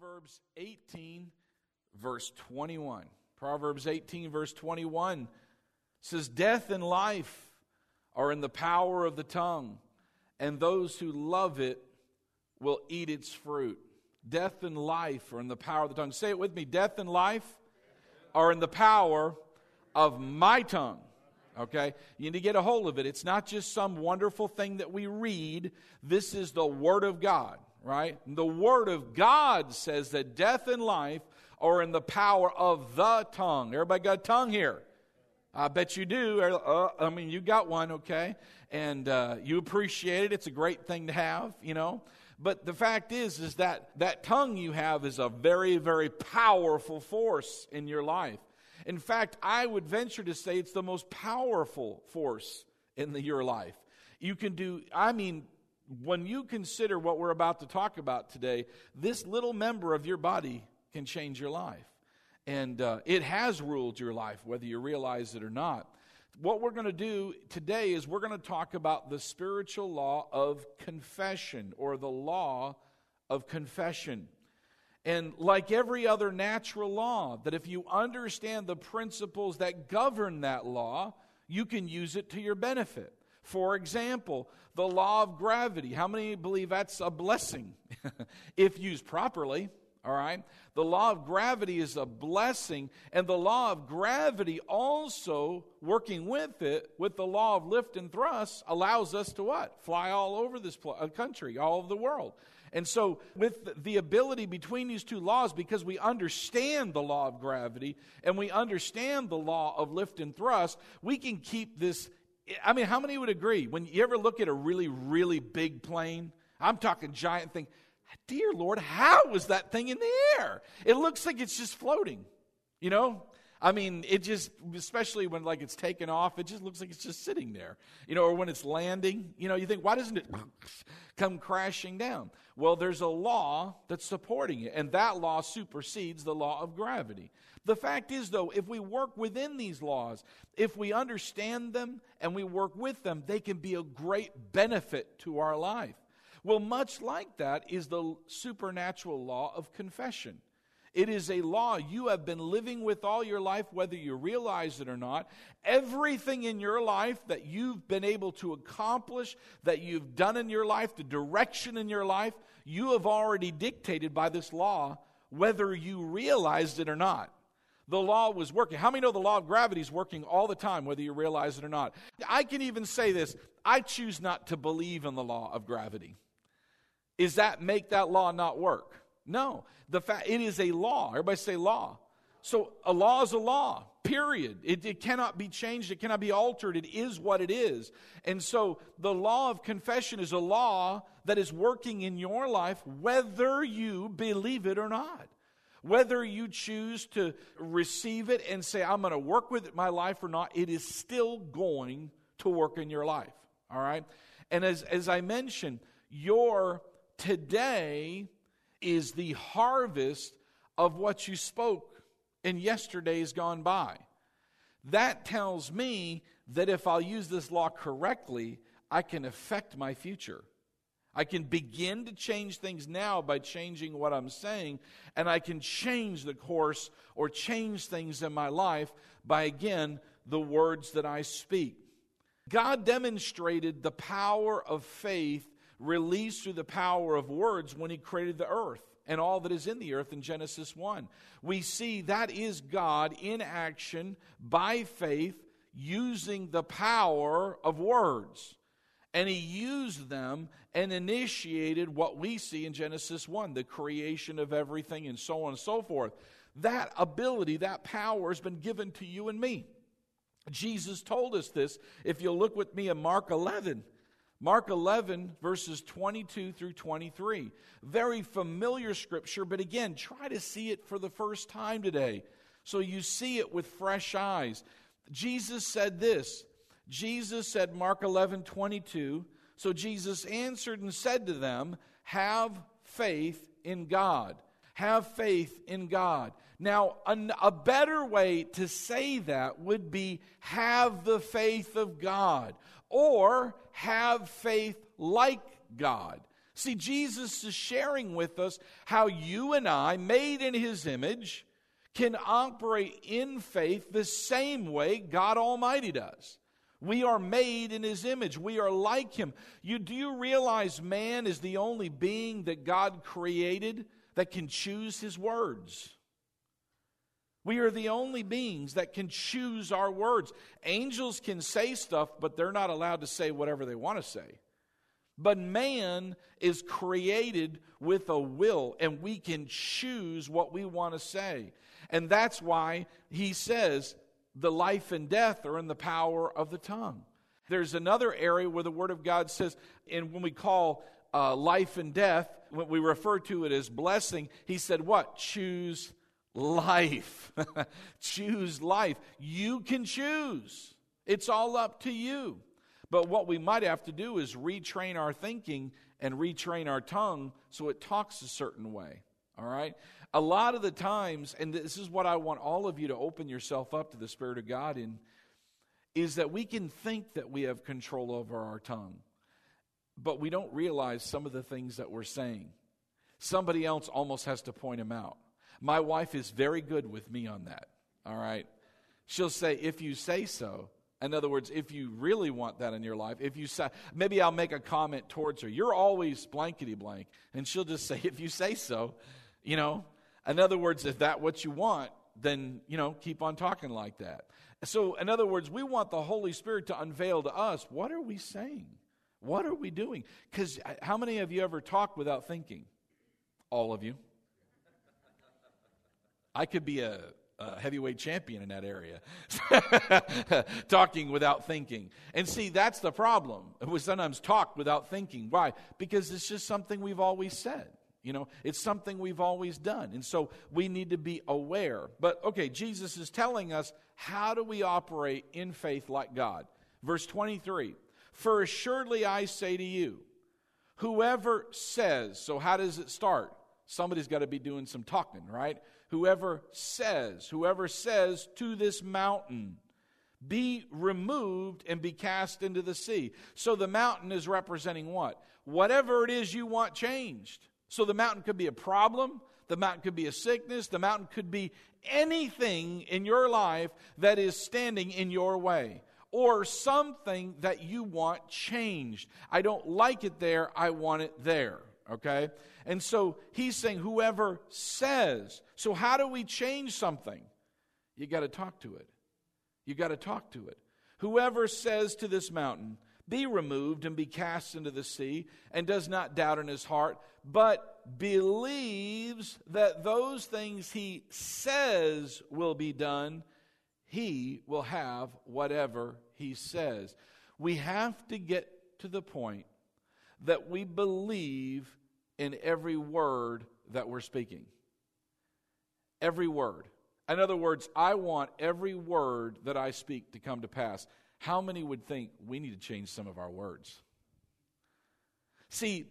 Proverbs 18, verse 21. Proverbs 18, verse 21 says, Death and life are in the power of the tongue, and those who love it will eat its fruit. Death and life are in the power of the tongue. Say it with me Death and life are in the power of my tongue. Okay? You need to get a hold of it. It's not just some wonderful thing that we read, this is the Word of God, right? The Word of God says that death and life are in the power of the tongue. Everybody got a tongue here? I bet you do. Uh, I mean, you got one, okay? And uh, you appreciate it. It's a great thing to have, you know. But the fact is, is that that tongue you have is a very, very powerful force in your life. In fact, I would venture to say it's the most powerful force in the, your life. You can do, I mean, when you consider what we're about to talk about today, this little member of your body can change your life. And uh, it has ruled your life, whether you realize it or not. What we're going to do today is we're going to talk about the spiritual law of confession or the law of confession. And like every other natural law, that if you understand the principles that govern that law, you can use it to your benefit. For example, the law of gravity. How many believe that's a blessing if used properly? All right? The law of gravity is a blessing, and the law of gravity also, working with it, with the law of lift and thrust, allows us to what? Fly all over this uh, country, all over the world. And so, with the ability between these two laws, because we understand the law of gravity and we understand the law of lift and thrust, we can keep this. I mean, how many would agree? When you ever look at a really, really big plane, I'm talking giant thing, dear Lord, how is that thing in the air? It looks like it's just floating, you know? I mean, it just, especially when like it's taken off, it just looks like it's just sitting there. You know, or when it's landing, you know, you think, why doesn't it come crashing down? Well, there's a law that's supporting it, and that law supersedes the law of gravity. The fact is, though, if we work within these laws, if we understand them and we work with them, they can be a great benefit to our life. Well, much like that is the supernatural law of confession. It is a law you have been living with all your life, whether you realize it or not. Everything in your life that you've been able to accomplish, that you've done in your life, the direction in your life, you have already dictated by this law, whether you realized it or not. The law was working. How many know the law of gravity is working all the time, whether you realize it or not? I can even say this I choose not to believe in the law of gravity. Is that make that law not work? No. The fact it is a law. Everybody say law. So a law is a law, period. It, it, cannot be changed, it cannot be altered. It is what it is. And so the law of confession is a law that is working in your life, whether you believe it or not. Whether you choose to receive it and say, I'm going to work with it my life or not, it is still going to work in your life. All right? And as, as I mentioned, your today is the harvest of what you spoke in yesterday's gone by. That tells me that if I'll use this law correctly, I can affect my future. I can begin to change things now by changing what I'm saying, and I can change the course or change things in my life by, again, the words that I speak. God demonstrated the power of faith released through the power of words when he created the earth and all that is in the earth in Genesis 1. We see that is God in action by faith using the power of words. And he used them and initiated what we see in Genesis 1 the creation of everything and so on and so forth. That ability, that power has been given to you and me. Jesus told us this. If you'll look with me in Mark 11, Mark 11, verses 22 through 23. Very familiar scripture, but again, try to see it for the first time today so you see it with fresh eyes. Jesus said this. Jesus said, Mark 11, 22. So Jesus answered and said to them, Have faith in God. Have faith in God. Now, a better way to say that would be have the faith of God or have faith like God. See, Jesus is sharing with us how you and I, made in his image, can operate in faith the same way God Almighty does. We are made in his image. We are like him. You, do you realize man is the only being that God created that can choose his words? We are the only beings that can choose our words. Angels can say stuff, but they're not allowed to say whatever they want to say. But man is created with a will, and we can choose what we want to say. And that's why he says the life and death are in the power of the tongue. There's another area where the Word of God says, and when we call uh, life and death, when we refer to it as blessing, he said, What? Choose life. choose life. You can choose, it's all up to you. But what we might have to do is retrain our thinking and retrain our tongue so it talks a certain way. All right? A lot of the times, and this is what I want all of you to open yourself up to the Spirit of God in, is that we can think that we have control over our tongue, but we don't realize some of the things that we're saying. Somebody else almost has to point them out. My wife is very good with me on that. All right? She'll say, if you say so, in other words, if you really want that in your life, if you say, maybe I'll make a comment towards her. You're always blankety blank. And she'll just say, if you say so, you know. In other words, if that what you want, then, you know, keep on talking like that. So, in other words, we want the Holy Spirit to unveil to us what are we saying? What are we doing? Because uh, how many of you ever talk without thinking? All of you. I could be a a heavyweight champion in that area, talking without thinking. And see, that's the problem. We sometimes talk without thinking. Why? Because it's just something we've always said. You know, it's something we've always done. And so we need to be aware. But okay, Jesus is telling us how do we operate in faith like God? Verse 23 For assuredly I say to you, whoever says, so how does it start? Somebody's got to be doing some talking, right? Whoever says, whoever says to this mountain, be removed and be cast into the sea. So the mountain is representing what? Whatever it is you want changed. So the mountain could be a problem, the mountain could be a sickness, the mountain could be anything in your life that is standing in your way or something that you want changed. I don't like it there, I want it there. Okay? And so he's saying, whoever says. So, how do we change something? You got to talk to it. You got to talk to it. Whoever says to this mountain, be removed and be cast into the sea, and does not doubt in his heart, but believes that those things he says will be done, he will have whatever he says. We have to get to the point that we believe in every word that we're speaking. Every word. In other words, I want every word that I speak to come to pass. How many would think we need to change some of our words? See,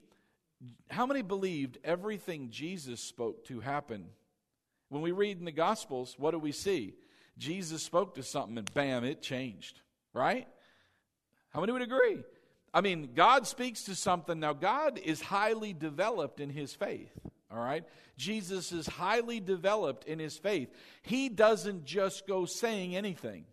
how many believed everything Jesus spoke to happen? When we read in the Gospels, what do we see? Jesus spoke to something and bam, it changed, right? How many would agree? I mean, God speaks to something. Now, God is highly developed in his faith, all right? Jesus is highly developed in his faith. He doesn't just go saying anything.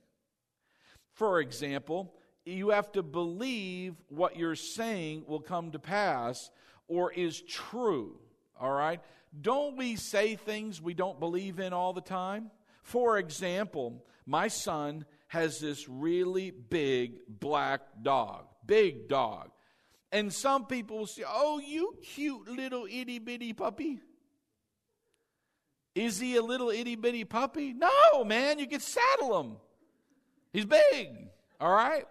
For example, you have to believe what you're saying will come to pass or is true, all right? Don't we say things we don't believe in all the time? For example, my son has this really big black dog big dog. And some people will say, Oh, you cute little itty bitty puppy. Is he a little itty bitty puppy? No, man, you can saddle him. He's big, all right?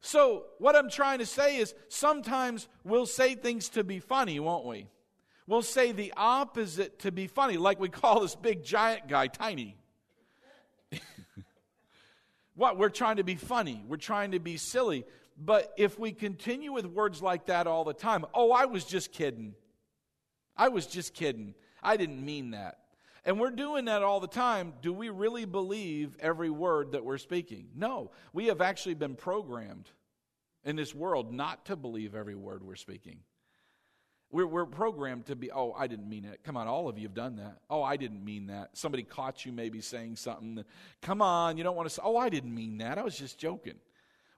So, what I'm trying to say is sometimes we'll say things to be funny, won't we? We'll say the opposite to be funny, like we call this big giant guy tiny. what? We're trying to be funny, we're trying to be silly. But if we continue with words like that all the time, oh, I was just kidding. I was just kidding. I didn't mean that. And we're doing that all the time. Do we really believe every word that we're speaking? No. We have actually been programmed in this world not to believe every word we're speaking. We're, we're programmed to be, oh, I didn't mean it. Come on, all of you have done that. Oh, I didn't mean that. Somebody caught you maybe saying something. Come on, you don't want to say, oh, I didn't mean that. I was just joking.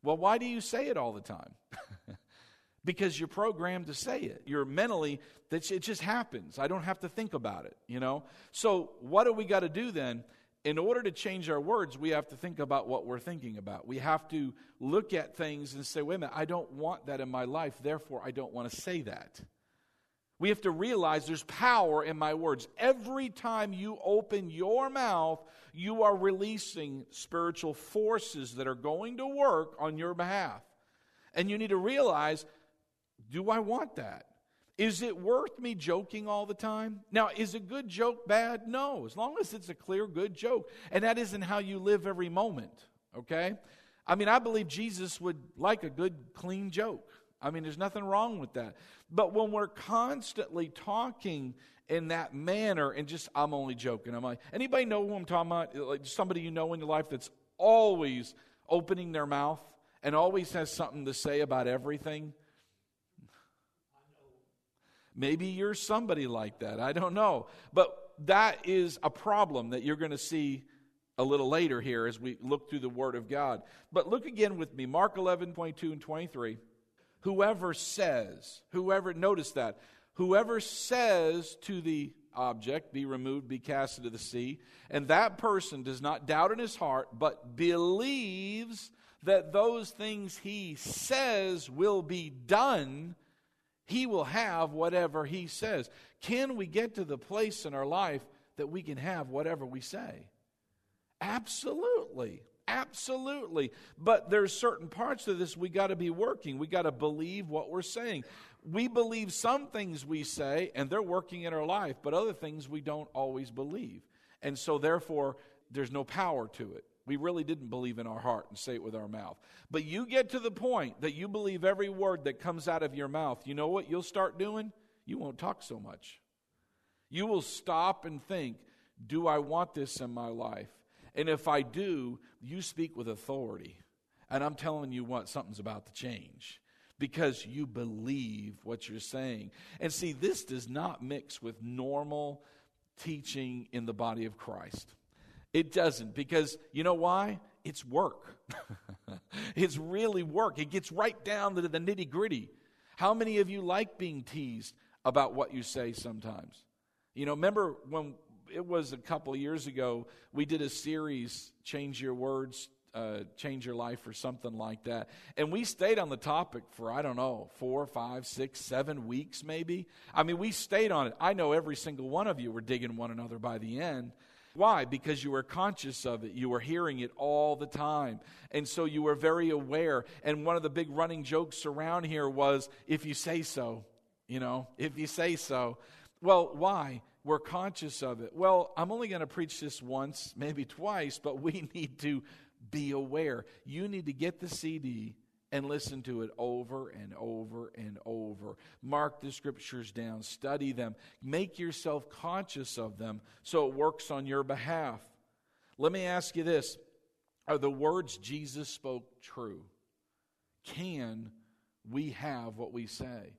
Well, why do you say it all the time? because you're programmed to say it. You're mentally, that it just happens. I don't have to think about it, you know? So, what do we got to do then? In order to change our words, we have to think about what we're thinking about. We have to look at things and say, wait a minute, I don't want that in my life, therefore I don't want to say that. We have to realize there's power in my words. Every time you open your mouth, you are releasing spiritual forces that are going to work on your behalf. And you need to realize do I want that? Is it worth me joking all the time? Now, is a good joke bad? No, as long as it's a clear, good joke. And that isn't how you live every moment, okay? I mean, I believe Jesus would like a good, clean joke. I mean, there's nothing wrong with that. But when we're constantly talking in that manner and just, I'm only joking. I'm like, anybody know who I'm talking about? Like somebody you know in your life that's always opening their mouth and always has something to say about everything? Maybe you're somebody like that. I don't know. But that is a problem that you're going to see a little later here as we look through the Word of God. But look again with me Mark 11, 22 and 23. Whoever says, whoever, notice that, whoever says to the object, be removed, be cast into the sea, and that person does not doubt in his heart, but believes that those things he says will be done, he will have whatever he says. Can we get to the place in our life that we can have whatever we say? Absolutely. Absolutely. But there's certain parts of this we got to be working. We got to believe what we're saying. We believe some things we say and they're working in our life, but other things we don't always believe. And so therefore there's no power to it. We really didn't believe in our heart and say it with our mouth. But you get to the point that you believe every word that comes out of your mouth. You know what you'll start doing? You won't talk so much. You will stop and think, do I want this in my life? And if I do, you speak with authority. And I'm telling you what, something's about to change because you believe what you're saying. And see, this does not mix with normal teaching in the body of Christ. It doesn't because you know why? It's work. it's really work. It gets right down to the nitty gritty. How many of you like being teased about what you say sometimes? You know, remember when it was a couple years ago, we did a series, Change Your Words, uh, Change Your Life, or something like that. And we stayed on the topic for, I don't know, four, five, six, seven weeks maybe. I mean, we stayed on it. I know every single one of you were digging one another by the end. Why? Because you were conscious of it. You were hearing it all the time. And so you were very aware. And one of the big running jokes around here was if you say so, you know, if you say so. Well, why? We're conscious of it. Well, I'm only going to preach this once, maybe twice, but we need to be aware. You need to get the CD and listen to it over and over and over. Mark the scriptures down, study them, make yourself conscious of them so it works on your behalf. Let me ask you this Are the words Jesus spoke true? Can we have what we say?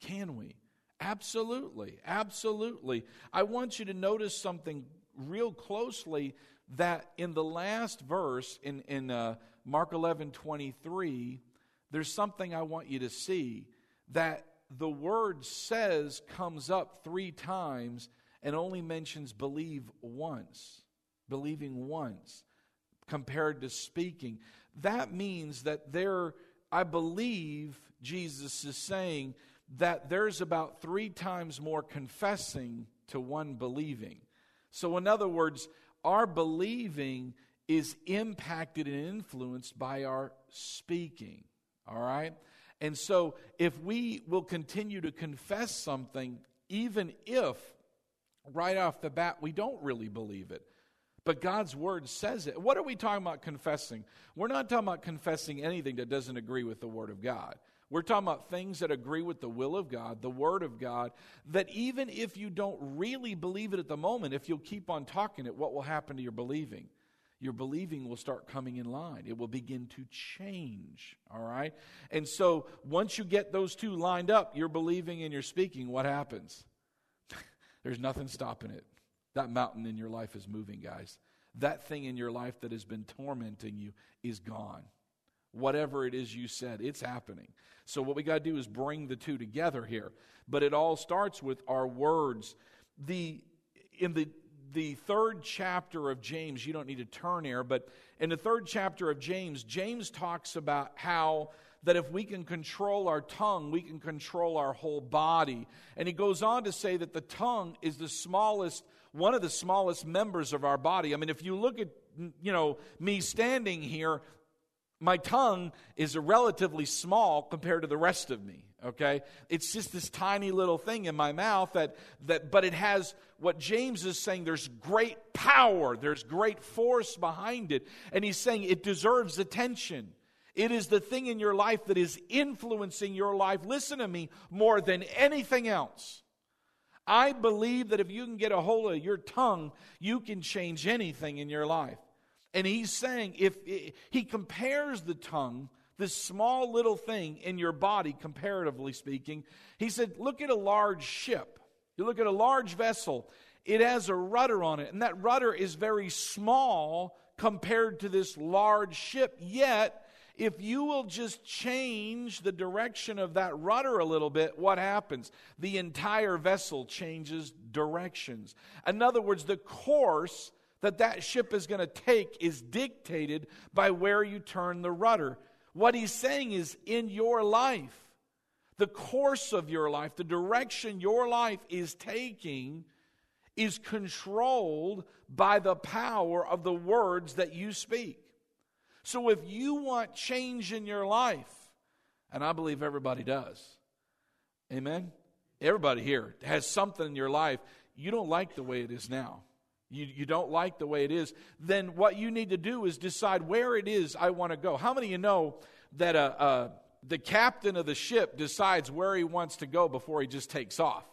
Can we? Absolutely. Absolutely. I want you to notice something real closely that in the last verse, in, in uh, Mark 11 23, there's something I want you to see that the word says comes up three times and only mentions believe once, believing once, compared to speaking. That means that there, I believe Jesus is saying that there's about three times more confessing to one believing. So, in other words, our believing is impacted and influenced by our speaking. All right? And so, if we will continue to confess something, even if right off the bat we don't really believe it, but God's word says it. What are we talking about confessing? We're not talking about confessing anything that doesn't agree with the word of God. We're talking about things that agree with the will of God, the Word of God, that even if you don't really believe it at the moment, if you'll keep on talking it, what will happen to your believing? your believing will start coming in line. It will begin to change, all right? And so once you get those two lined up, your believing and your speaking, what happens? There's nothing stopping it. That mountain in your life is moving, guys. That thing in your life that has been tormenting you is gone. Whatever it is you said, it's happening. So, what we got to do is bring the two together here. But it all starts with our words. The, in the the third chapter of James, you don't need to turn here, but in the third chapter of James, James talks about how that if we can control our tongue, we can control our whole body. And he goes on to say that the tongue is the smallest, one of the smallest members of our body. I mean, if you look at, you know, me standing here, my tongue is a relatively small compared to the rest of me okay? It's just this tiny little thing in my mouth that that but it has what james is saying there's great power there's great force behind it. And he's saying it deserves attention. It is the thing in your life that is influencing your life. Listen to me more than anything else. I believe that if you can get a hold of your tongue you can change anything in your life and he's saying if he compares the tongue this small little thing in your body, comparatively speaking. He said, Look at a large ship. You look at a large vessel, it has a rudder on it, and that rudder is very small compared to this large ship. Yet, if you will just change the direction of that rudder a little bit, what happens? The entire vessel changes directions. In other words, the course that that ship is going to take is dictated by where you turn the rudder. What he's saying is in your life, the course of your life, the direction your life is taking, is controlled by the power of the words that you speak. So if you want change in your life, and I believe everybody does, amen? Everybody here has something in your life you don't like the way it is now. You, you don't like the way it is, then what you need to do is decide where it is I want to go. How many of you know that uh, uh, the captain of the ship decides where he wants to go before he just takes off?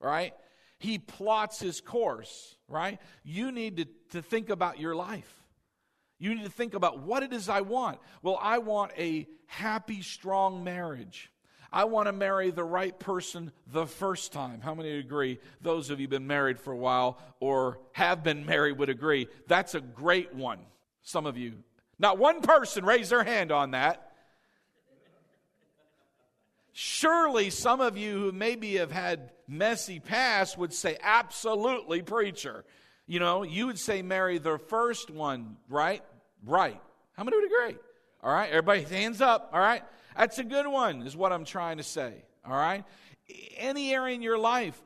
Right? He plots his course, right? You need to, to think about your life. You need to think about what it is I want. Well, I want a happy, strong marriage. I want to marry the right person the first time. How many agree? Those of you been married for a while or have been married would agree. That's a great one. Some of you. Not one person raised their hand on that. Surely some of you who maybe have had messy past would say, absolutely, preacher. You know, you would say marry the first one, right? Right. How many would agree? All right, everybody, hands up. All right. That's a good one, is what I'm trying to say. All right? Any area in your life,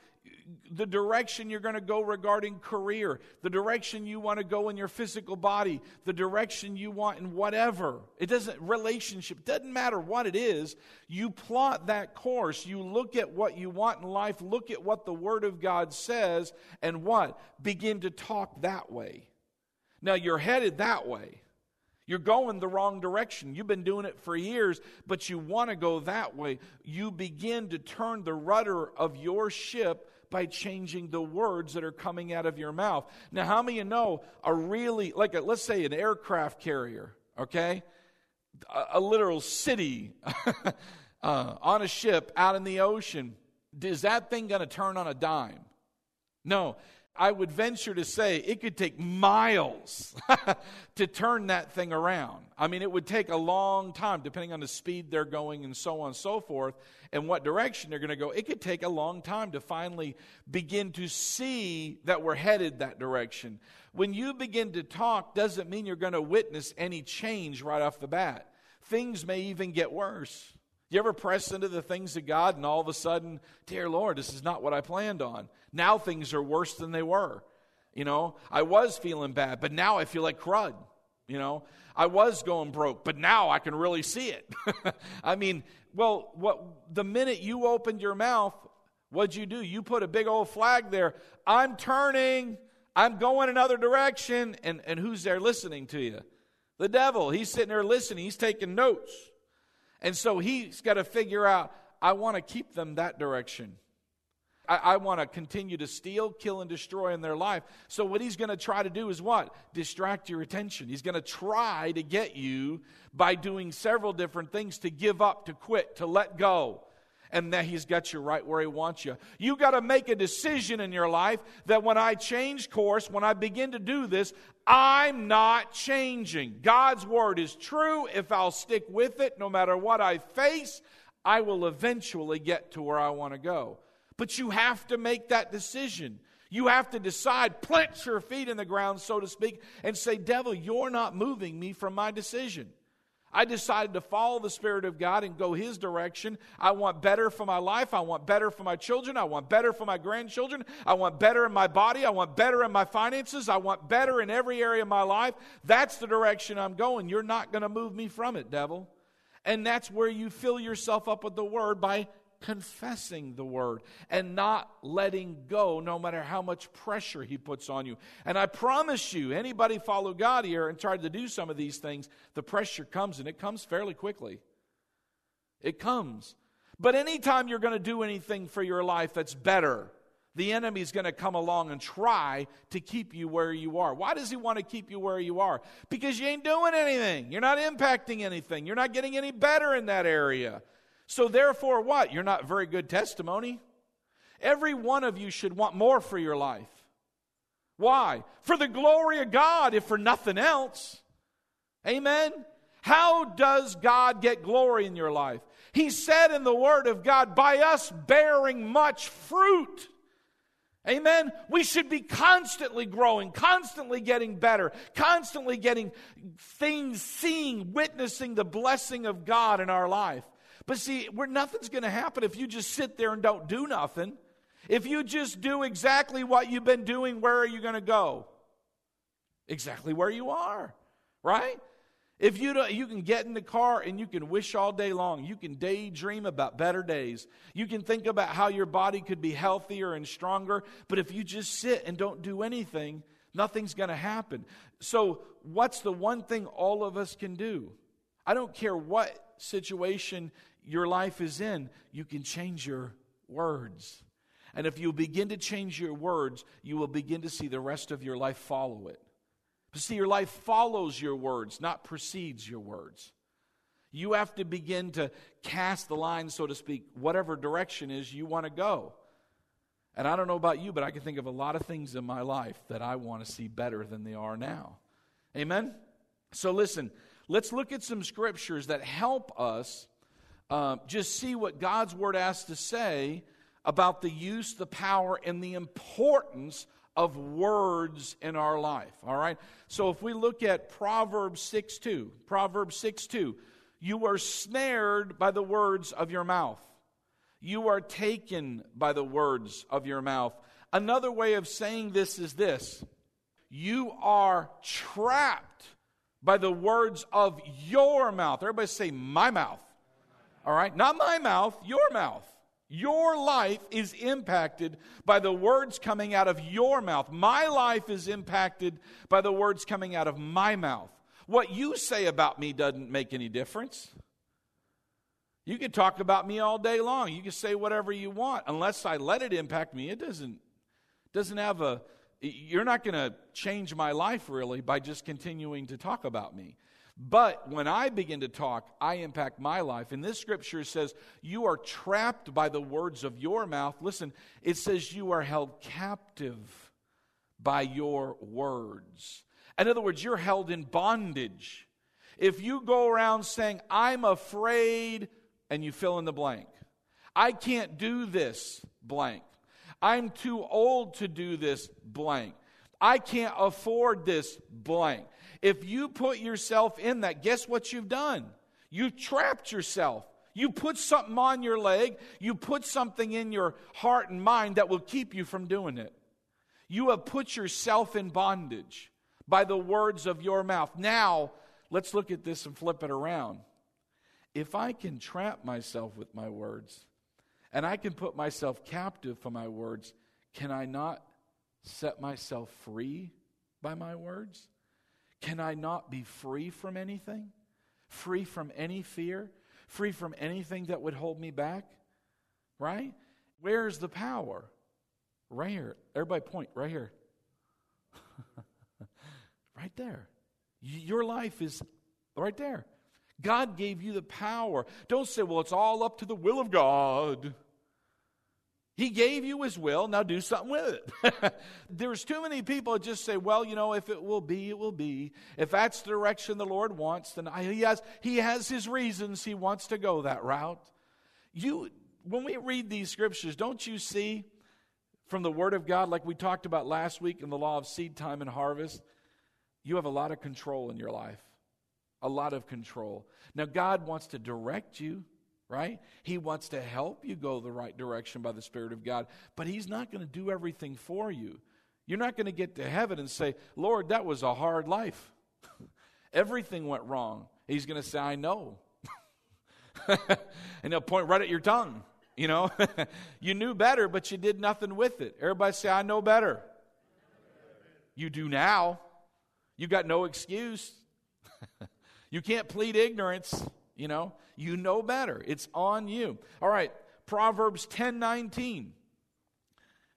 the direction you're going to go regarding career, the direction you want to go in your physical body, the direction you want in whatever. It doesn't, relationship, doesn't matter what it is. You plot that course. You look at what you want in life, look at what the Word of God says, and what? Begin to talk that way. Now, you're headed that way. You're going the wrong direction. You've been doing it for years, but you want to go that way. You begin to turn the rudder of your ship by changing the words that are coming out of your mouth. Now, how many of you know a really, like a, let's say an aircraft carrier, okay? A, a literal city uh, on a ship out in the ocean. Is that thing going to turn on a dime? No, I would venture to say it could take miles to turn that thing around. I mean, it would take a long time, depending on the speed they're going and so on and so forth, and what direction they're going to go. It could take a long time to finally begin to see that we're headed that direction. When you begin to talk, doesn't mean you're going to witness any change right off the bat. Things may even get worse. You ever press into the things of God and all of a sudden, dear Lord, this is not what I planned on? Now things are worse than they were. You know, I was feeling bad, but now I feel like crud. You know, I was going broke, but now I can really see it. I mean, well, what the minute you opened your mouth, what'd you do? You put a big old flag there. I'm turning. I'm going another direction. And, and who's there listening to you? The devil. He's sitting there listening. He's taking notes. And so he's got to figure out, I want to keep them that direction. I, I want to continue to steal, kill, and destroy in their life. So, what he's going to try to do is what? Distract your attention. He's going to try to get you by doing several different things to give up, to quit, to let go. And that he's got you right where he wants you. You got to make a decision in your life that when I change course, when I begin to do this, I'm not changing. God's word is true. If I'll stick with it, no matter what I face, I will eventually get to where I want to go. But you have to make that decision. You have to decide, plant your feet in the ground, so to speak, and say, Devil, you're not moving me from my decision. I decided to follow the Spirit of God and go His direction. I want better for my life. I want better for my children. I want better for my grandchildren. I want better in my body. I want better in my finances. I want better in every area of my life. That's the direction I'm going. You're not going to move me from it, devil. And that's where you fill yourself up with the Word by confessing the word and not letting go no matter how much pressure he puts on you. And I promise you, anybody follow God here and try to do some of these things, the pressure comes and it comes fairly quickly. It comes. But anytime you're going to do anything for your life that's better, the enemy's going to come along and try to keep you where you are. Why does he want to keep you where you are? Because you ain't doing anything. You're not impacting anything. You're not getting any better in that area. So, therefore, what? You're not very good testimony. Every one of you should want more for your life. Why? For the glory of God, if for nothing else. Amen? How does God get glory in your life? He said in the Word of God, by us bearing much fruit. Amen. We should be constantly growing, constantly getting better, constantly getting things, seeing, witnessing the blessing of God in our life. But see, where nothing's going to happen if you just sit there and don't do nothing. If you just do exactly what you've been doing, where are you going to go? Exactly where you are, right? If you don't, you can get in the car and you can wish all day long. You can daydream about better days. You can think about how your body could be healthier and stronger. But if you just sit and don't do anything, nothing's going to happen. So, what's the one thing all of us can do? I don't care what situation your life is in, you can change your words. And if you begin to change your words, you will begin to see the rest of your life follow it. But see, your life follows your words, not precedes your words. You have to begin to cast the line, so to speak, whatever direction is you want to go. And I don't know about you, but I can think of a lot of things in my life that I want to see better than they are now. Amen? So listen, let's look at some scriptures that help us uh, just see what God's Word has to say about the use, the power, and the importance of words in our life. All right? So if we look at Proverbs 6 2, Proverbs 6 2, you are snared by the words of your mouth. You are taken by the words of your mouth. Another way of saying this is this you are trapped by the words of your mouth. Everybody say, my mouth. All right? Not my mouth, your mouth. Your life is impacted by the words coming out of your mouth. My life is impacted by the words coming out of my mouth. What you say about me doesn't make any difference. You can talk about me all day long. You can say whatever you want. Unless I let it impact me, it doesn't, doesn't have a. You're not going to change my life really by just continuing to talk about me. But when I begin to talk, I impact my life. And this scripture says, You are trapped by the words of your mouth. Listen, it says, You are held captive by your words. In other words, you're held in bondage. If you go around saying, I'm afraid, and you fill in the blank, I can't do this blank, I'm too old to do this blank, I can't afford this blank. If you put yourself in that, guess what you've done? You've trapped yourself. You put something on your leg, you put something in your heart and mind that will keep you from doing it. You have put yourself in bondage by the words of your mouth. Now, let's look at this and flip it around. If I can trap myself with my words and I can put myself captive for my words, can I not set myself free by my words? Can I not be free from anything? Free from any fear? Free from anything that would hold me back? Right? Where's the power? Right here. Everybody point right here. right there. Your life is right there. God gave you the power. Don't say, well, it's all up to the will of God. He gave you his will, now do something with it. There's too many people that just say, well, you know, if it will be, it will be. If that's the direction the Lord wants, then he has he has his reasons he wants to go that route. You when we read these scriptures, don't you see from the word of God like we talked about last week in the law of seed time and harvest, you have a lot of control in your life. A lot of control. Now God wants to direct you right? He wants to help you go the right direction by the Spirit of God, but He's not going to do everything for you. You're not going to get to heaven and say, Lord, that was a hard life. everything went wrong. He's going to say, I know. and he'll point right at your tongue. You know, you knew better, but you did nothing with it. Everybody say, I know better. You do now. You got no excuse. you can't plead ignorance. You know, you know better. It's on you. All right, Proverbs 10 19.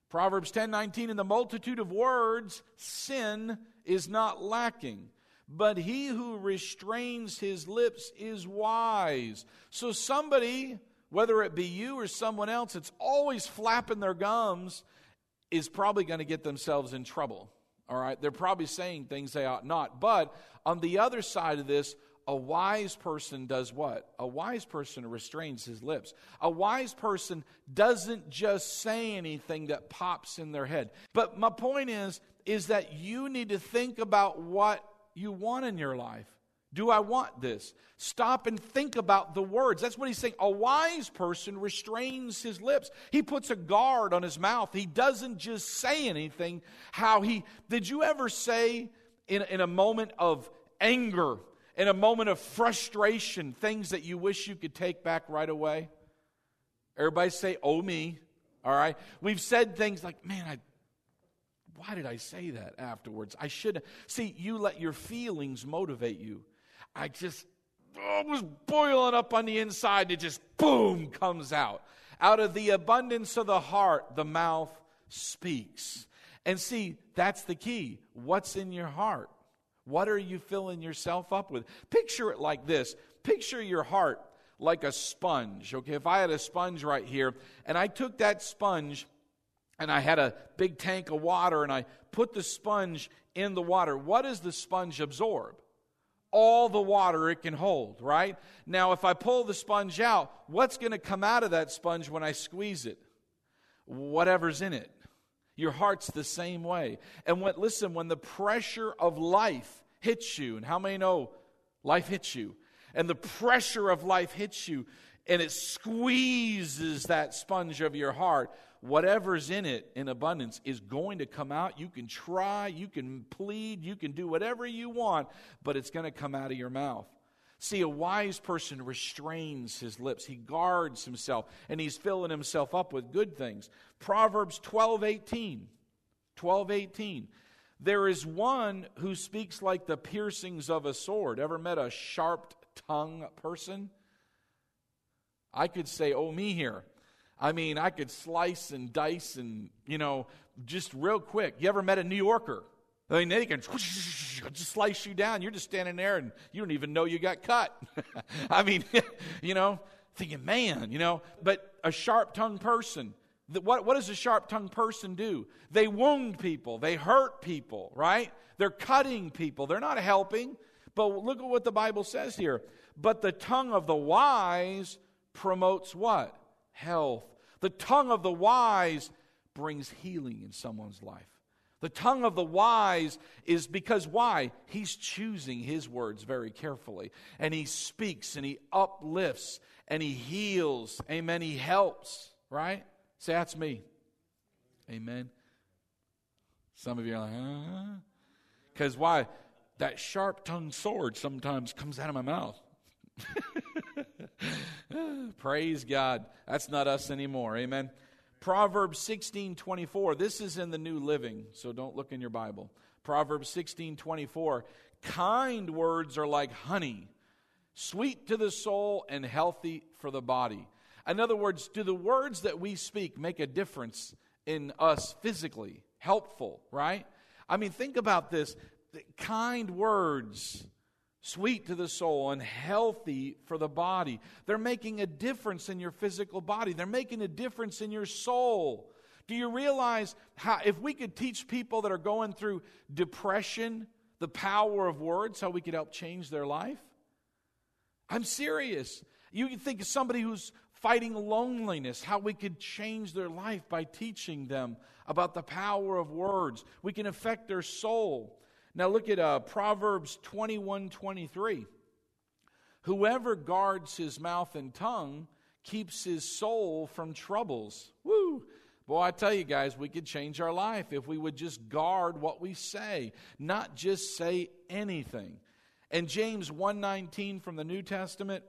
Proverbs 10 19, in the multitude of words, sin is not lacking, but he who restrains his lips is wise. So, somebody, whether it be you or someone else, it's always flapping their gums, is probably going to get themselves in trouble. All right, they're probably saying things they ought not. But on the other side of this, a wise person does what? A wise person restrains his lips. A wise person doesn't just say anything that pops in their head. But my point is is that you need to think about what you want in your life. Do I want this? Stop and think about the words. That's what he's saying. A wise person restrains his lips. He puts a guard on his mouth. He doesn't just say anything. How he did you ever say in, in a moment of anger in a moment of frustration, things that you wish you could take back right away? Everybody say, oh, me. All right? We've said things like, man, I, why did I say that afterwards? I shouldn't See, you let your feelings motivate you. I just oh, was boiling up on the inside, and it just boom comes out. Out of the abundance of the heart, the mouth speaks. And see, that's the key. What's in your heart? What are you filling yourself up with? Picture it like this picture your heart like a sponge. Okay, if I had a sponge right here and I took that sponge and I had a big tank of water and I put the sponge in the water, what does the sponge absorb? All the water it can hold, right? Now, if I pull the sponge out, what's going to come out of that sponge when I squeeze it? Whatever's in it. Your heart's the same way. And when, listen, when the pressure of life hits you, and how many know life hits you? And the pressure of life hits you, and it squeezes that sponge of your heart. Whatever's in it in abundance is going to come out. You can try, you can plead, you can do whatever you want, but it's going to come out of your mouth. See, a wise person restrains his lips. He guards himself, and he's filling himself up with good things. Proverbs 12 18. 12 18. There is one who speaks like the piercings of a sword. Ever met a sharp tongue person? I could say, oh, me here. I mean, I could slice and dice and, you know, just real quick. You ever met a New Yorker? I mean, they can just slice you down. You're just standing there and you don't even know you got cut. I mean, you know, thinking, man, you know, but a sharp tongued person, what, what does a sharp tongued person do? They wound people, they hurt people, right? They're cutting people, they're not helping. But look at what the Bible says here. But the tongue of the wise promotes what? Health. The tongue of the wise brings healing in someone's life. The tongue of the wise is because why? He's choosing his words very carefully. And he speaks and he uplifts and he heals. Amen. He helps, right? Say, that's me. Amen. Some of you are like, huh? Because why? That sharp tongued sword sometimes comes out of my mouth. Praise God. That's not us anymore. Amen. Proverbs 16 24. This is in the New Living, so don't look in your Bible. Proverbs 16 24. Kind words are like honey, sweet to the soul and healthy for the body. In other words, do the words that we speak make a difference in us physically, helpful, right? I mean, think about this kind words, sweet to the soul and healthy for the body. They're making a difference in your physical body, they're making a difference in your soul. Do you realize how, if we could teach people that are going through depression the power of words, how we could help change their life? I'm serious. You think of somebody who's fighting loneliness, how we could change their life by teaching them about the power of words. We can affect their soul. Now look at uh, Proverbs 21 23. Whoever guards his mouth and tongue keeps his soul from troubles. Woo! Boy, I tell you guys, we could change our life if we would just guard what we say, not just say anything. And James 1:19 from the New Testament,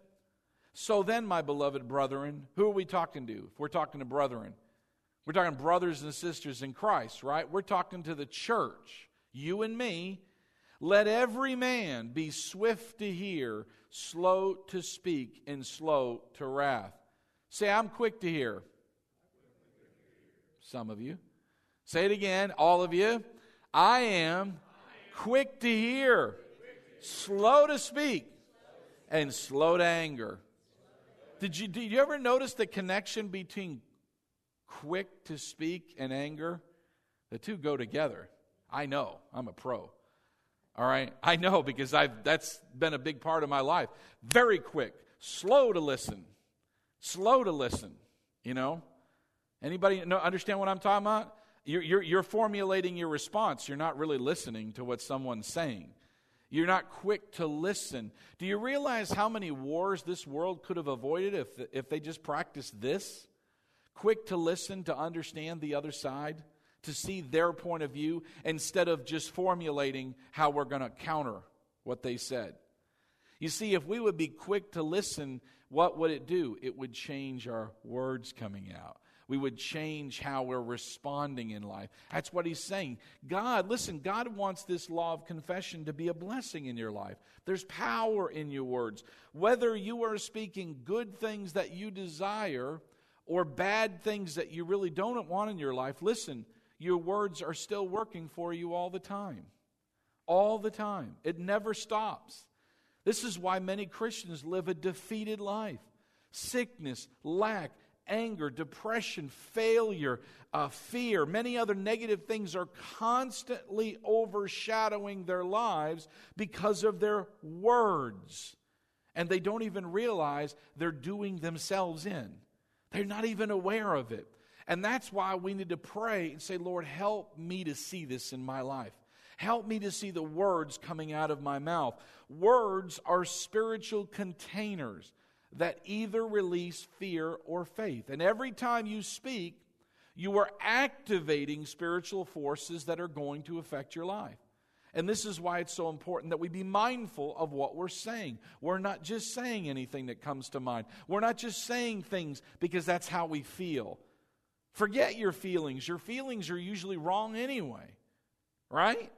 so then, my beloved brethren, who are we talking to? If we're talking to brethren, we're talking brothers and sisters in Christ, right? We're talking to the church, you and me. Let every man be swift to hear, slow to speak, and slow to wrath. Say, I'm quick to hear. Some of you. Say it again, all of you. I am quick to hear, slow to speak, and slow to anger. Did you, did you ever notice the connection between quick to speak and anger? The two go together. I know. I'm a pro. All right? I know because I've that's been a big part of my life. Very quick, slow to listen. Slow to listen, you know? Anybody know, understand what I'm talking about? You're, you're, you're formulating your response. You're not really listening to what someone's saying. You're not quick to listen. Do you realize how many wars this world could have avoided if, if they just practiced this? Quick to listen, to understand the other side, to see their point of view, instead of just formulating how we're going to counter what they said. You see, if we would be quick to listen, what would it do? It would change our words coming out we would change how we're responding in life. That's what he's saying. God, listen, God wants this law of confession to be a blessing in your life. There's power in your words. Whether you are speaking good things that you desire or bad things that you really don't want in your life, listen, your words are still working for you all the time. All the time. It never stops. This is why many Christians live a defeated life. Sickness, lack, anger, depression, failure, uh, fear, many other negative things are constantly overshadowing their lives because of their words. And they don't even realize they're doing themselves in. They're not even aware of it. And that's why we need to pray and say, Lord, help me to see this in my life. Help me to see the words coming out of my mouth. Words are spiritual containers that either release fear or faith. And every time you speak, you are activating spiritual forces that are going to affect your life. And this is why it's so important that we be mindful of what we're saying. We're not just saying anything that comes to mind. We're not just saying things because that's how we feel. Forget your feelings. Your feelings are usually wrong anyway, right?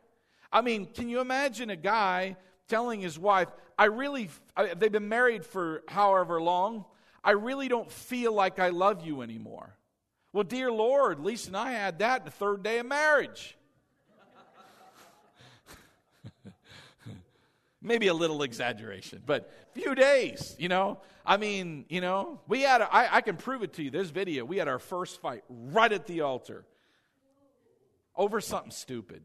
I mean, can you imagine a guy telling his wife, I really, I, they've been married for however long, I really don't feel like I love you anymore. Well, dear Lord, Lisa and I had that the third day of marriage. Maybe a little exaggeration, but few days, you know. I mean, you know, we had, a, I, I can prove it to you, this video, we had our first fight right at the altar over something stupid.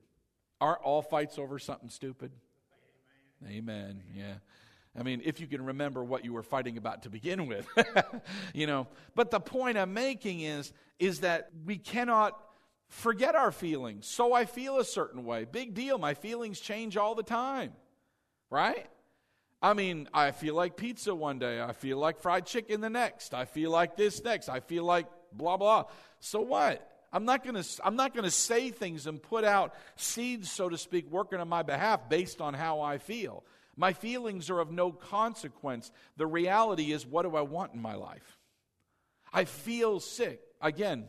Aren't all fights over something stupid? Amen. Yeah. I mean, if you can remember what you were fighting about to begin with, you know. But the point I'm making is, is that we cannot forget our feelings. So I feel a certain way. Big deal. My feelings change all the time, right? I mean, I feel like pizza one day. I feel like fried chicken the next. I feel like this next. I feel like blah blah. So what? I'm not going to I'm not going to say things and put out seeds so to speak working on my behalf based on how I feel. My feelings are of no consequence. The reality is what do I want in my life? I feel sick. Again,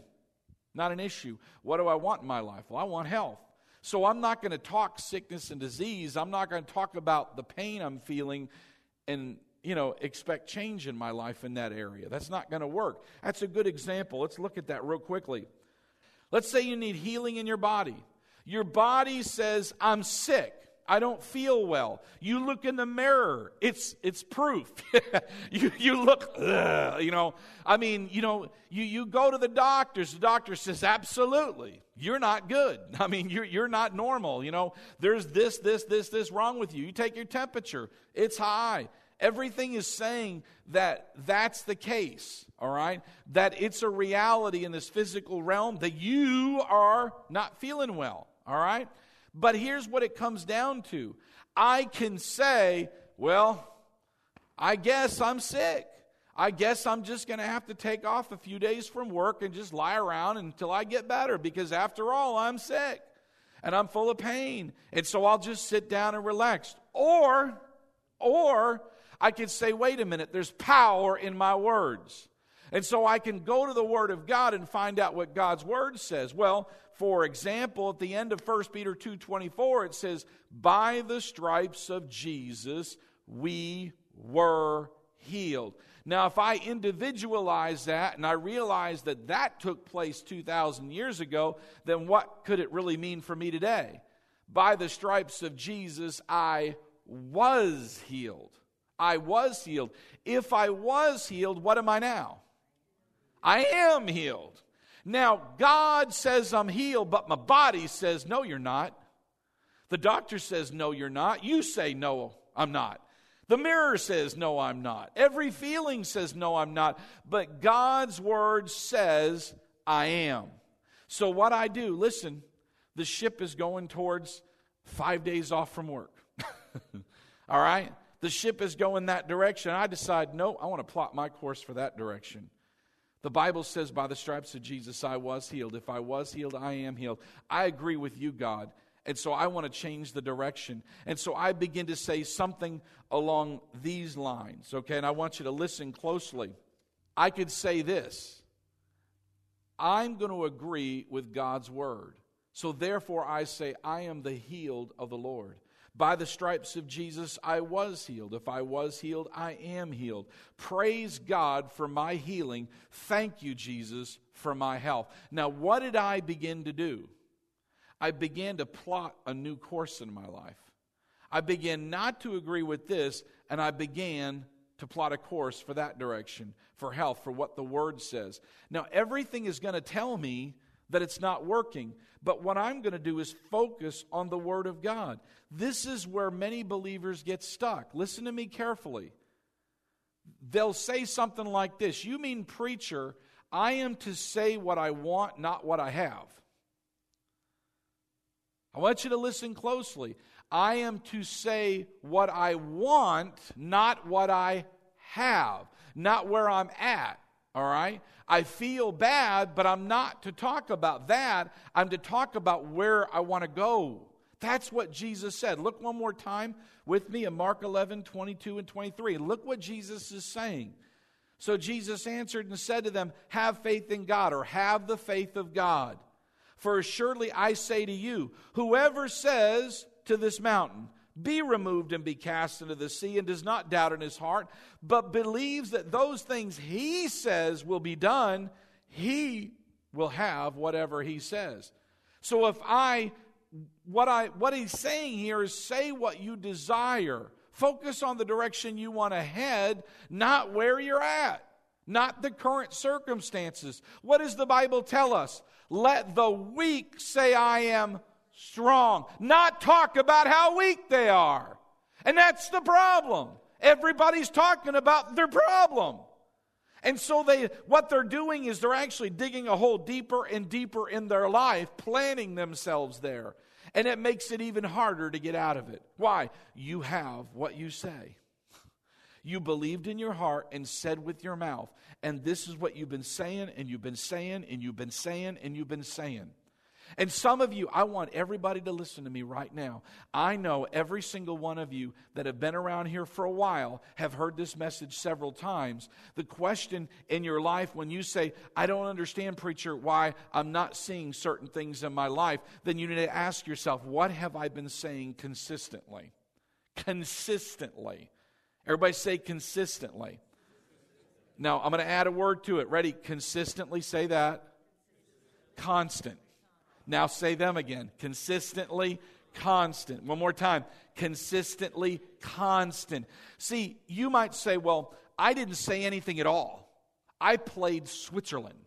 not an issue. What do I want in my life? Well, I want health. So I'm not going to talk sickness and disease. I'm not going to talk about the pain I'm feeling and you know, expect change in my life in that area. That's not going to work. That's a good example. Let's look at that real quickly. Let's say you need healing in your body. Your body says, I'm sick. I don't feel well. You look in the mirror. It's, it's proof. you, you look, ugh, you know, I mean, you know, you, you go to the doctors. The doctor says, absolutely, you're not good. I mean, you're, you're not normal. You know, there's this, this, this, this wrong with you. You take your temperature. It's high. Everything is saying that that's the case, all right? That it's a reality in this physical realm that you are not feeling well, all right? But here's what it comes down to I can say, well, I guess I'm sick. I guess I'm just going to have to take off a few days from work and just lie around until I get better because, after all, I'm sick and I'm full of pain. And so I'll just sit down and relax. Or, or I could say, wait a minute, there's power in my words. And so I can go to the Word of God and find out what God's Word says. Well, for example, at the end of 1 Peter 2:24 it says, "By the stripes of Jesus we were healed." Now, if I individualize that and I realize that that took place 2000 years ago, then what could it really mean for me today? By the stripes of Jesus I was healed. I was healed. If I was healed, what am I now? I am healed. Now, God says I'm healed, but my body says, no, you're not. The doctor says, no, you're not. You say, no, I'm not. The mirror says, no, I'm not. Every feeling says, no, I'm not. But God's word says, I am. So, what I do, listen, the ship is going towards five days off from work. All right? the ship is going that direction. I decide, no, I want to plot my course for that direction. The Bible says, by the stripes of Jesus, I was healed. If I was healed, I am healed. I agree with you, God. And so I want to change the direction. And so I begin to say something along these lines, okay? And I want you to listen closely. I could say this I'm going to agree with God's word. So therefore, I say, I am the healed of the Lord. By the stripes of Jesus, I was healed. If I was healed, I am healed. Praise God for my healing. Thank you, Jesus, for my health. Now, what did I begin to do? I began to plot a new course in my life. I began not to agree with this, and I began to plot a course for that direction, for health, for what the Word says. Now, everything is going to tell me that it's not working. But what I'm going to do is focus on the Word of God. This is where many believers get stuck. Listen to me carefully. They'll say something like this You mean, preacher, I am to say what I want, not what I have. I want you to listen closely. I am to say what I want, not what I have, not where I'm at. All right? I feel bad, but I'm not to talk about that. I'm to talk about where I want to go. That's what Jesus said. Look one more time with me in Mark 11, 22 and 23. Look what Jesus is saying. So Jesus answered and said to them, Have faith in God, or have the faith of God. For assuredly I say to you, whoever says to this mountain, be removed and be cast into the sea, and does not doubt in his heart, but believes that those things he says will be done, he will have whatever he says. So if I what I what he's saying here is say what you desire. Focus on the direction you want to head, not where you're at, not the current circumstances. What does the Bible tell us? Let the weak say I am strong, not talk about how weak they are. And that's the problem. Everybody's talking about their problem. And so they what they're doing is they're actually digging a hole deeper and deeper in their life, planting themselves there. And it makes it even harder to get out of it. Why? You have what you say. You believed in your heart and said with your mouth. And this is what you've been saying, and you've been saying, and you've been saying, and you've been saying. And some of you, I want everybody to listen to me right now. I know every single one of you that have been around here for a while have heard this message several times. The question in your life when you say, I don't understand, preacher, why I'm not seeing certain things in my life, then you need to ask yourself, what have I been saying consistently? Consistently. Everybody say consistently. Now, I'm going to add a word to it. Ready? Consistently say that constant. Now say them again. Consistently constant. One more time. Consistently constant. See, you might say, well, I didn't say anything at all. I played Switzerland.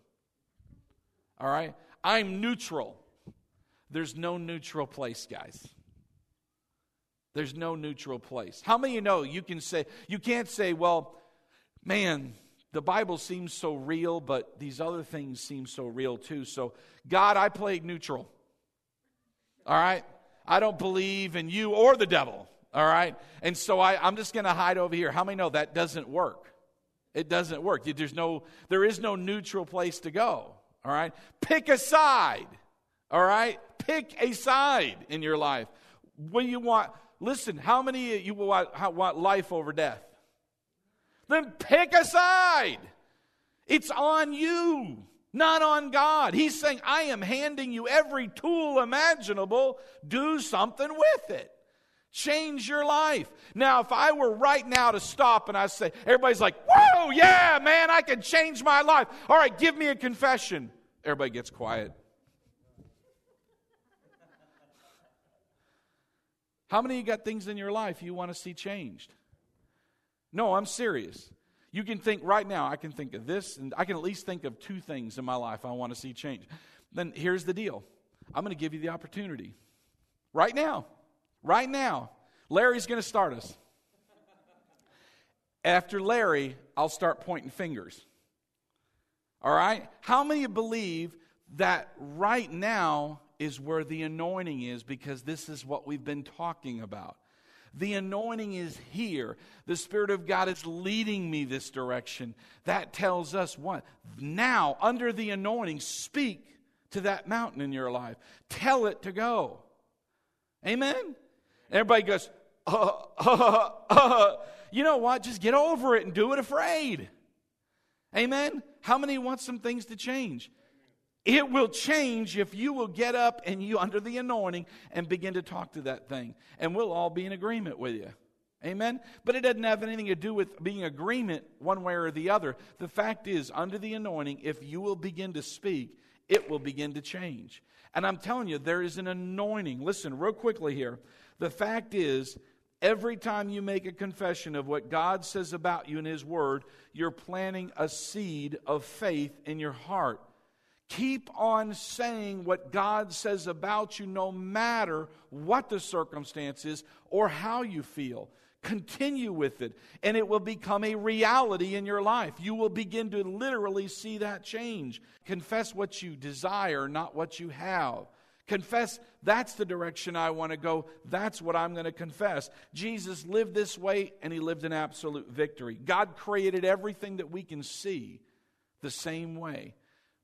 All right? I'm neutral. There's no neutral place, guys. There's no neutral place. How many you know you can say, you can't say, well, man, the Bible seems so real, but these other things seem so real too. So, God, I played neutral. All right? I don't believe in you or the devil. All right? And so I, I'm just going to hide over here. How many know that doesn't work? It doesn't work. There's no, there is no neutral place to go. All right? Pick a side. All right? Pick a side in your life. What do you want? Listen, how many of you want, want life over death? Then pick a side. It's on you, not on God. He's saying, I am handing you every tool imaginable. Do something with it. Change your life. Now, if I were right now to stop and I say, everybody's like, whoa, yeah, man, I can change my life. All right, give me a confession. Everybody gets quiet. How many of you got things in your life you want to see changed? No, I'm serious. You can think right now, I can think of this, and I can at least think of two things in my life I want to see change. Then here's the deal I'm going to give you the opportunity. Right now. Right now. Larry's going to start us. After Larry, I'll start pointing fingers. All right? How many believe that right now is where the anointing is because this is what we've been talking about. The anointing is here. The Spirit of God is leading me this direction. That tells us what? Now, under the anointing, speak to that mountain in your life. Tell it to go. Amen? Everybody goes, uh, uh, uh. You know what? Just get over it and do it afraid. Amen? How many want some things to change? It will change if you will get up and you, under the anointing, and begin to talk to that thing. And we'll all be in agreement with you. Amen? But it doesn't have anything to do with being agreement one way or the other. The fact is, under the anointing, if you will begin to speak, it will begin to change. And I'm telling you, there is an anointing. Listen, real quickly here. The fact is, every time you make a confession of what God says about you in His Word, you're planting a seed of faith in your heart. Keep on saying what God says about you, no matter what the circumstance is or how you feel. Continue with it, and it will become a reality in your life. You will begin to literally see that change. Confess what you desire, not what you have. Confess, that's the direction I want to go. That's what I'm going to confess. Jesus lived this way, and he lived in absolute victory. God created everything that we can see the same way.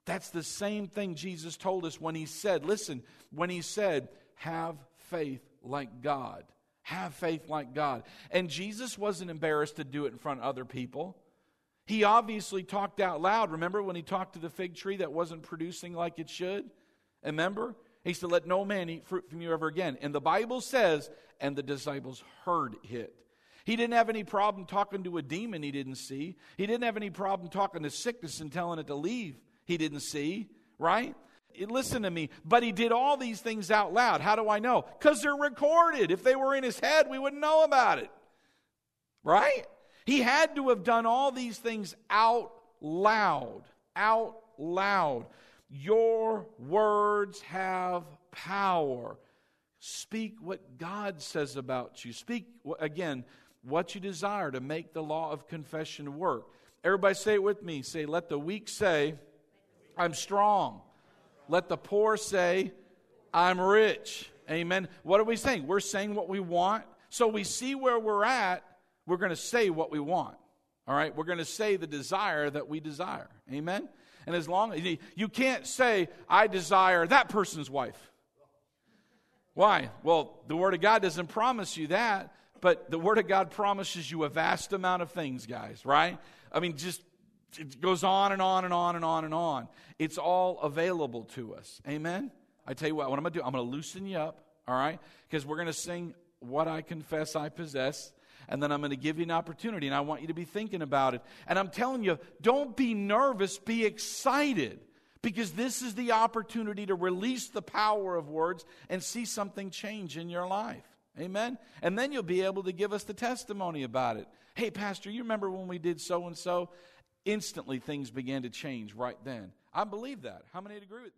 That's the same thing Jesus told us when he said, listen, when he said, have faith like God. Have faith like God. And Jesus wasn't embarrassed to do it in front of other people. He obviously talked out loud. Remember when he talked to the fig tree that wasn't producing like it should? Remember? He said, Let no man eat fruit from you ever again. And the Bible says, and the disciples heard it. He didn't have any problem talking to a demon he didn't see. He didn't have any problem talking to sickness and telling it to leave he didn't see, right? Eh, listen to me. But he did all these things out loud. How do I know? Because they're recorded. If they were in his head, we wouldn't know about it, right? He had to have done all these things out loud. Out loud. Your words have power. Speak what God says about you. Speak, again, what you desire to make the law of confession work. Everybody say it with me. Say, let the weak say, I'm strong. Let the poor say, I'm rich. Amen. What are we saying? We're saying what we want. So we see where we're at, we're going to say what we want. All right? We're going to say the desire that we desire. Amen. And as long as you can't say, I desire that person's wife. Why? Well, the Word of God doesn't promise you that, but the Word of God promises you a vast amount of things, guys, right? I mean, just it goes on and on and on and on and on. It's all available to us. Amen? I tell you what, what I'm going to do, I'm going to loosen you up, all right? Because we're going to sing What I Confess I Possess, and then I'm going to give you an opportunity, and I want you to be thinking about it. And I'm telling you, don't be nervous, be excited, because this is the opportunity to release the power of words and see something change in your life. Amen? And then you'll be able to give us the testimony about it. Hey, Pastor, you remember when we did so and so? instantly things began to change right then. I believe that. How many agree with me?